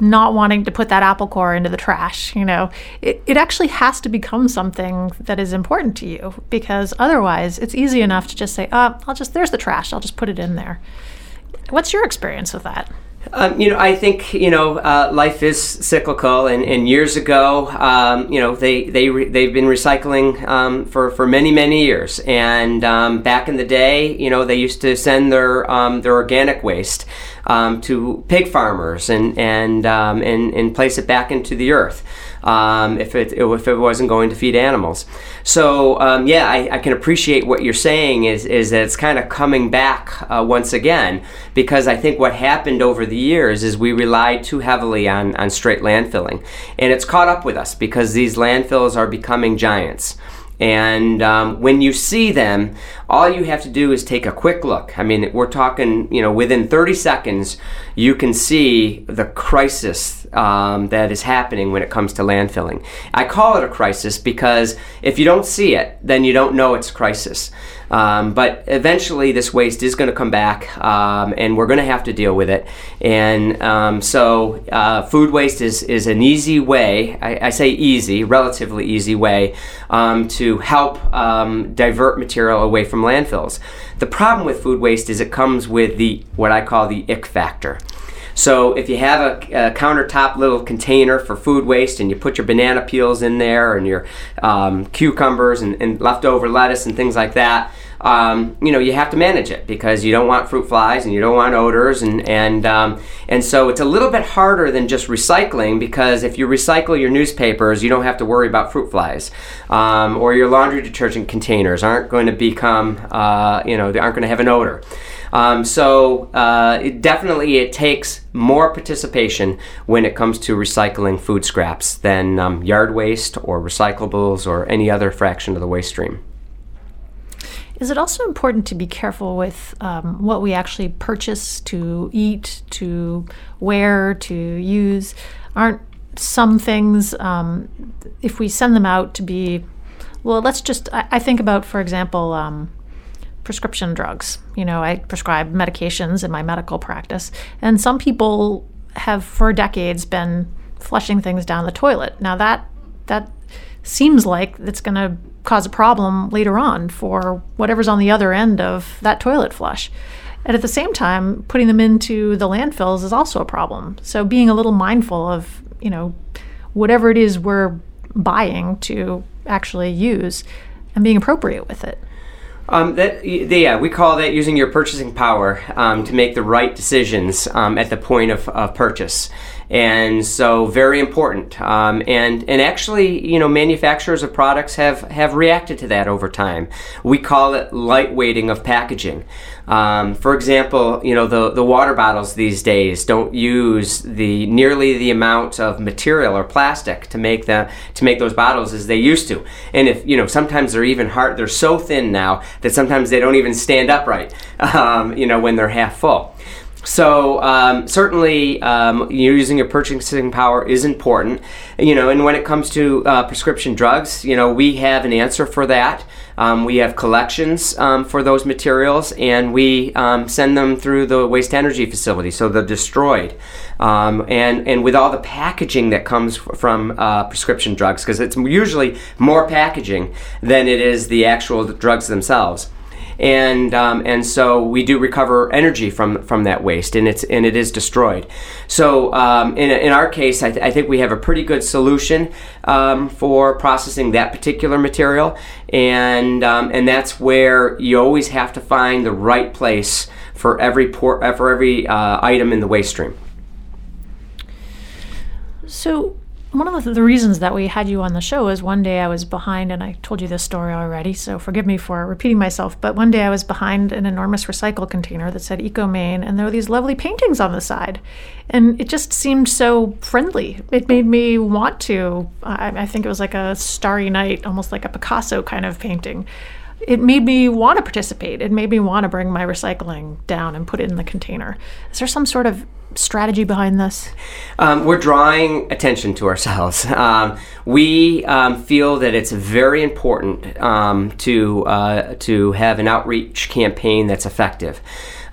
not wanting to put that apple core into the trash. You know, it, it actually has to become something that is important to you because otherwise it's easy enough to just say, oh, I'll just, there's the trash, I'll just put it in there. What's your experience with that? Um, you know, I think you know uh, life is cyclical, and, and years ago, um, you know, they they re- they've been recycling um, for for many many years, and um, back in the day, you know, they used to send their um, their organic waste um, to pig farmers and and and and place it back into the earth um, if it if it wasn't going to feed animals. So um, yeah, I, I, can appreciate what you're saying is is that it's kind of coming back uh, once again because I think what happened over the years is we relied too heavily on on straight landfilling, and it's caught up with us because these landfills are becoming giants. And um, when you see them, all you have to do is take a quick look. I mean, we're talking, you know, within 30 seconds, you can see the crisis um, that is happening when it comes to landfilling. I call it a crisis because if you don't see it, then you don't know it's a crisis. Um, but eventually, this waste is going to come back, um, and we're going to have to deal with it. And um, so, uh, food waste is, is an easy way, I, I say easy, relatively easy way, um, to help um, divert material away from landfills. The problem with food waste is it comes with the what I call the ick factor. So if you have a, a, countertop little container for food waste and you put your banana peels in there and your um, cucumbers and, and, leftover lettuce and things like that, um, you know you have to manage it because you don't want fruit flies and you don't want odors and and um, and so it's a little bit harder than just recycling because if you recycle your newspapers, you don't have to worry about fruit flies, um, or your laundry detergent containers aren't going to become uh, you know they aren't going to have an odor. Um, so uh, it definitely it takes more participation when it comes to recycling food scraps than um, yard waste or recyclables or any other fraction of the waste stream. Is it also important to be careful with um, what we actually purchase to eat, to wear, to use? Aren't some things, um, if we send them out to be, well, let's just, I, I think about, for example, um, prescription drugs. You know, I prescribe medications in my medical practice, and some people have for decades been flushing things down the toilet. Now that that seems like it's going to cause a problem later on for whatever's on the other end of that toilet flush. And at the same time, putting them into the landfills is also a problem. So being a little mindful of, you know, whatever it is we're buying to actually use and being appropriate with it. Um, that yeah, we call that using your purchasing power um, to make the right decisions um, at the point of, of purchase. And so very important. Um, and and actually, you know, manufacturers of products have have reacted to that over time. We call it lightweighting of packaging. Um, for example, you know the the water bottles these days don't use the nearly the amount of material or plastic to make the to make those bottles as they used to. And if you know sometimes they're even hard, they're so thin now that sometimes they don't even stand upright. Um, you know when they're half full. So um, certainly, um, using your purchasing power is important. You know, and when it comes to uh, prescription drugs, you know, we have an answer for that. Um, we have collections um, for those materials, and we um, send them through the waste energy facility, so they're destroyed. Um, and and with all the packaging that comes from uh, prescription drugs, because it's usually more packaging than it is the actual drugs themselves and um, and so we do recover energy from from that waste, and it's and it is destroyed. So um, in, in our case, I, th- I, think we have a pretty good solution um, for processing that particular material, and um, and that's where you always have to find the right place for every por- for every uh, item in the waste stream. So one of the, the, reasons that we had you on the show is one day I was behind, and I told you this story already, so forgive me for repeating myself. But one day I was behind an enormous recycle container that said EcoMaine, and there were these lovely paintings on the side. And it just seemed so friendly. It made me want to. I, I think it was like a starry night, almost like a Picasso kind of painting it made me want to participate. It made me want to bring my recycling down and put it in the container. Is there some sort of strategy behind this? Um, we're drawing attention to ourselves. Um, we um, feel that it's very important um, to uh, to have an outreach campaign that's effective.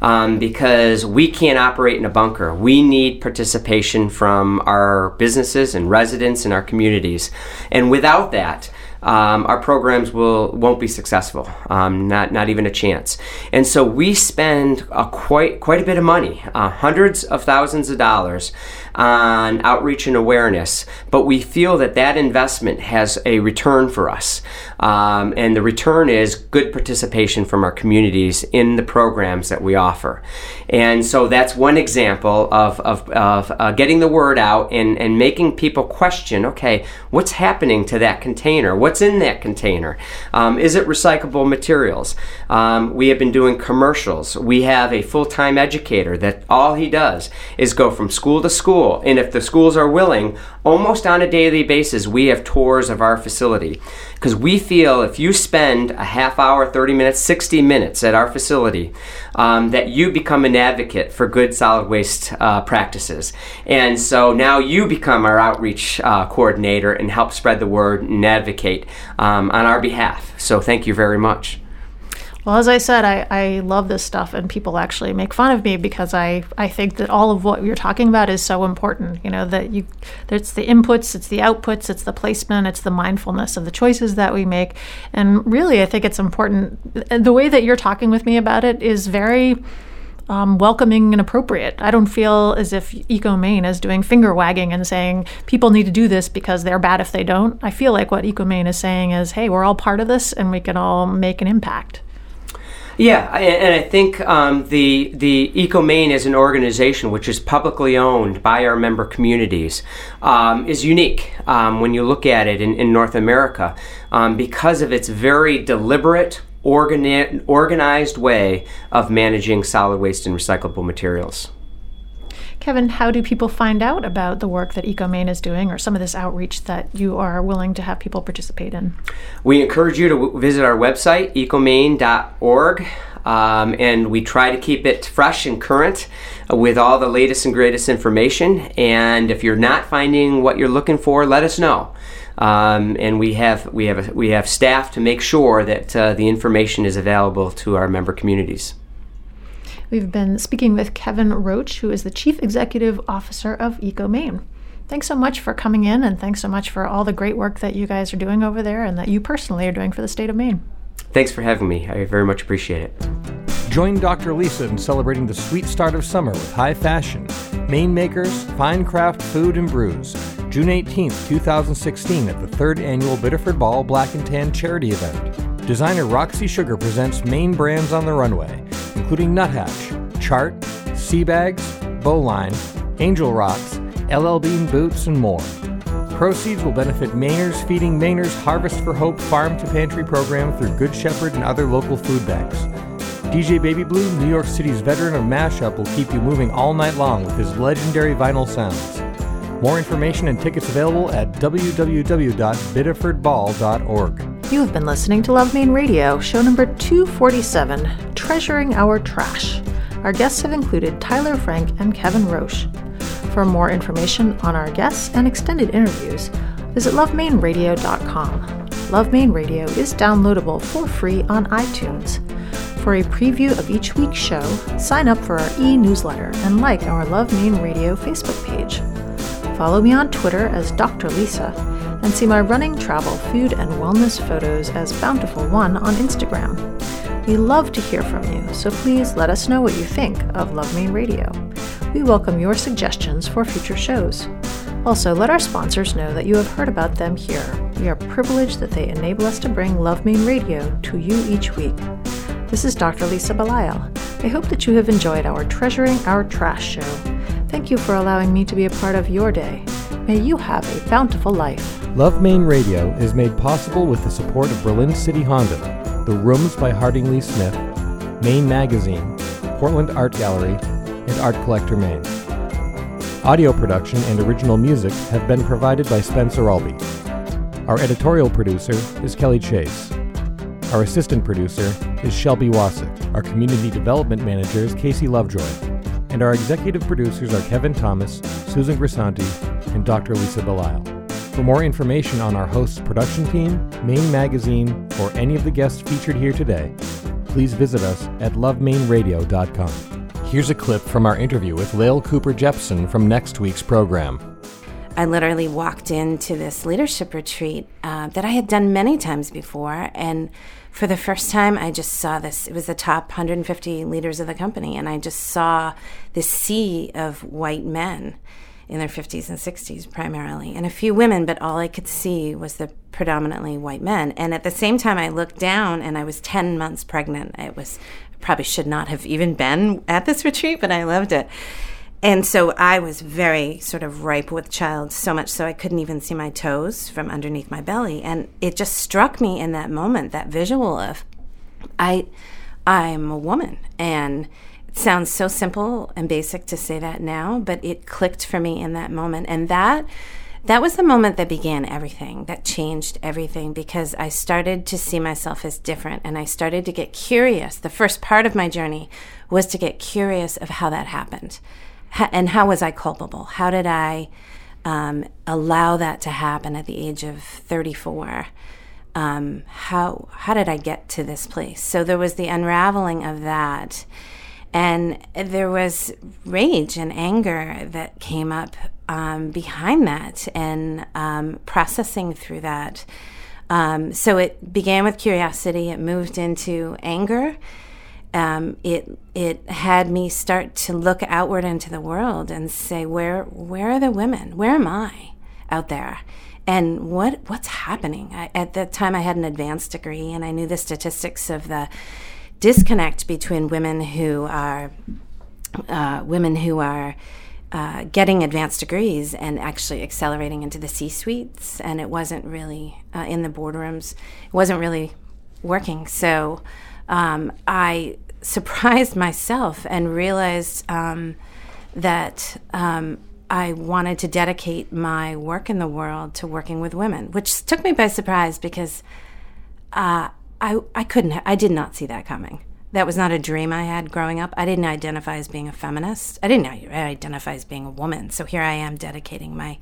Um, because we can't operate in a bunker. We need participation from our businesses and residents in our communities. And without that, um, our programs will won't be successful. Um, not not even a chance. And so we spend a quite quite a bit of money, uh, hundreds of thousands of dollars, on outreach and awareness. But we feel that that investment has a return for us, um, and the return is good participation from our communities in the programs that we offer. And so that's one example of of, of uh, getting the word out and and making people question. Okay, what's happening to that container? What's in that container. Um, is it recyclable materials? Um, we have been doing commercials. We have a full time educator that all he does is go from school to school. And if the schools are willing, almost on a daily basis, we have tours of our facility. Because we feel if you spend a half hour, 30 minutes, 60 minutes at our facility, um, that you become an advocate for good solid waste uh, practices. And so now you become our outreach uh, coordinator and help spread the word and advocate um, on our behalf. So thank you very much. Well, as I said, I, I love this stuff, and people actually make fun of me because I, I think that all of what you're talking about is so important. You know, that you, it's the inputs, it's the outputs, it's the placement, it's the mindfulness of the choices that we make. And really, I think it's important. The way that you're talking with me about it is very um, welcoming and appropriate. I don't feel as if EcoMaine is doing finger wagging and saying people need to do this because they're bad if they don't. I feel like what EcoMaine is saying is, hey, we're all part of this and we can all make an impact. Yeah, and I think um, the the EcoMaine as an organization, which is publicly owned by our member communities, um, is unique um, when you look at it in, in North America um, because of its very deliberate, organi- organized way of managing solid waste and recyclable materials. Kevin, how do people find out about the work that EcoMaine is doing or some of this outreach that you are willing to have people participate in? We encourage you to w- visit our website, ecomaine.org. Um, and we try to keep it fresh and current with all the latest and greatest information. And if you're not finding what you're looking for, let us know. Um, and we have we have we have staff to make sure that uh, the information is available to our member communities. We've been speaking with Kevin Roche, who is the Chief Executive Officer of EcoMaine. Thanks so much for coming in, and thanks so much for all the great work that you guys are doing over there and that you personally are doing for the state of Maine. Thanks for having me. I very much appreciate it. Join Dr. Lisa in celebrating the sweet start of summer with high fashion, Maine makers, fine craft food and brews. June 18th, 2016, at the third annual Biddeford Ball Black and Tan charity event. Designer Roxy Sugar presents Maine brands on the runway including Nuthatch, Chart, Sea Bags, Bowline, Angel Rocks, LL Bean boots, and more. Proceeds will benefit Mainers feeding Mainers Harvest for Hope Farm to Pantry program through Good Shepherd and other local food banks. DJ Baby Blue, New York City's veteran of mashup, will keep you moving all night long with his legendary vinyl sounds. More information and tickets available at www.biddefordball.org. You have been listening to Love Maine Radio, show number 247, Treasuring Our Trash. Our guests have included Tyler Frank and Kevin Roche. For more information on our guests and extended interviews, visit lovemaineradio.com. Love Maine Radio is downloadable for free on iTunes. For a preview of each week's show, sign up for our e newsletter and like our Love Maine Radio Facebook page. Follow me on Twitter as Dr. Lisa and see my running, travel, food, and wellness photos as Bountiful One on Instagram. We love to hear from you, so please let us know what you think of Love Maine Radio. We welcome your suggestions for future shows. Also, let our sponsors know that you have heard about them here. We are privileged that they enable us to bring Love Maine Radio to you each week. This is Dr. Lisa Belisle. I hope that you have enjoyed our Treasuring Our Trash show. Thank you for allowing me to be a part of your day. May you have a bountiful life. Love Maine Radio is made possible with the support of Berlin City Honda, The Rooms by Harding Lee Smith, Maine Magazine, Portland Art Gallery, and Art Collector Maine. Audio production and original music have been provided by Spencer Albee. Our editorial producer is Kelly Chase. Our assistant producer is Shelby Wasick. Our community development manager is Casey Lovejoy and our executive producers are Kevin Thomas, Susan Grisanti, and Dr. Lisa Belisle. For more information on our host's production team, Maine Magazine, or any of the guests featured here today, please visit us at lovemaineradio.com. Here's a clip from our interview with Lael Couper Jepson from next week's program. I literally walked into this leadership retreat uh, that I had done many times before, and for the first time, I just saw this. It was the top 150 leaders of the company, and I just saw this sea of white men in their 50s and 60s primarily, and a few women, but all I could see was the predominantly white men. And at the same time, I looked down and I was 10 months pregnant. It was probably should not have even been at this retreat, but I loved it. And so I was very sort of ripe with child, so much so I couldn't even see my toes from underneath my belly. And it just struck me in that moment, that visual of I I'm a woman. And sounds so simple and basic to say that now, but it clicked for me in that moment. And that that was the moment that began everything, that changed everything because I started to see myself as different and I started to get curious. The first part of my journey was to get curious of how that happened and how was I culpable? How did I um, allow that to happen at the age of 34? Um, how how did I get to this place? So there was the unraveling of that, and there was rage and anger that came up um, behind that, and um, processing through that. Um, so it began with curiosity. It moved into anger um, it it had me start to look outward into the world and say, where where are the women? Where am I out there? And what what's happening? I, at that time, I had an advanced degree, and I knew the statistics of the disconnect between women who are uh, women who are uh, getting advanced degrees and actually accelerating into the C suites, and it wasn't really uh, in the boardrooms. It wasn't really working. So um, I surprised myself and realized um, that um, I wanted to dedicate my work in the world to working with women, which took me by surprise because uh, I I couldn't ha- I did not see that coming. That was not a dream I had growing up. I didn't identify as being a feminist. I didn't identify as being a woman. So here I am dedicating my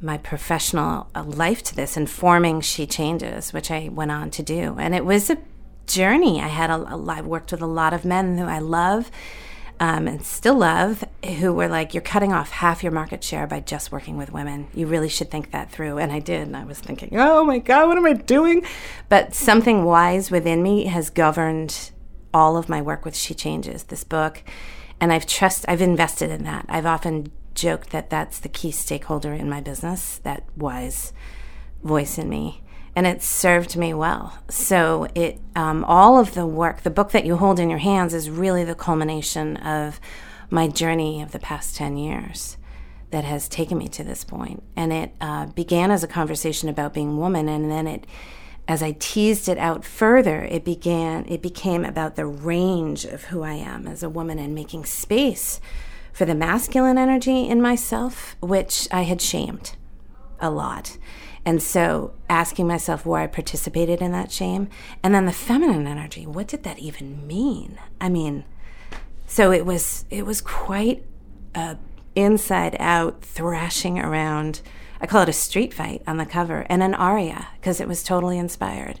my professional uh, life to this, informing She Changes, which I went on to do, and it was a journey. I had a, a I've worked with a lot of men who I love um, and still love who were like, "You're cutting off half your market share by just working with women. You really should think that through." And I did. And I was thinking, "Oh my God, what am I doing?" But something wise within me has governed all of my work with She Changes, this book, and I've trust. I've invested in that. I've often joked that that's the key stakeholder in my business. That wise voice in me and it served me well. So it um, all of the work, the book that you hold in your hands, is really the culmination of my journey of the past ten years. that has taken me to this point. And it uh, began as a conversation about being woman, and then it, as I teased it out further, it began. It became about the range of who I am as a woman and making space for the masculine energy in myself, which I had shamed a lot. And so asking myself where I participated in that shame. And then the feminine energy, what did that even mean? I mean, so it was it was quite a inside out thrashing around. I call it a street fight on the cover and an aria because it was totally inspired.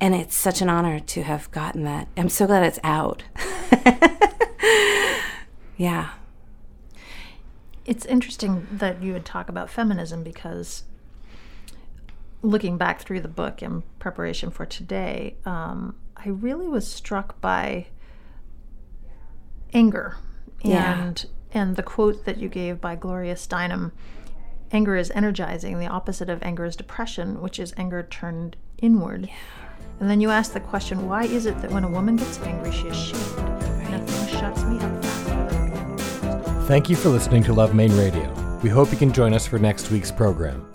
And it's such an honor to have gotten that. I'm so glad it's out. yeah. It's interesting that you would talk about feminism because looking back through the book in preparation for today, um, I really was struck by anger Yeah. and and the quote that you gave by Gloria Steinem. Anger is energizing. The opposite of anger is depression, which is anger turned inward. And then you ask the question, why is it that when a woman gets angry, she is shamed? Nothing shuts me up faster than. Thank you for listening to Love Maine Radio. We hope you can join us for next week's program.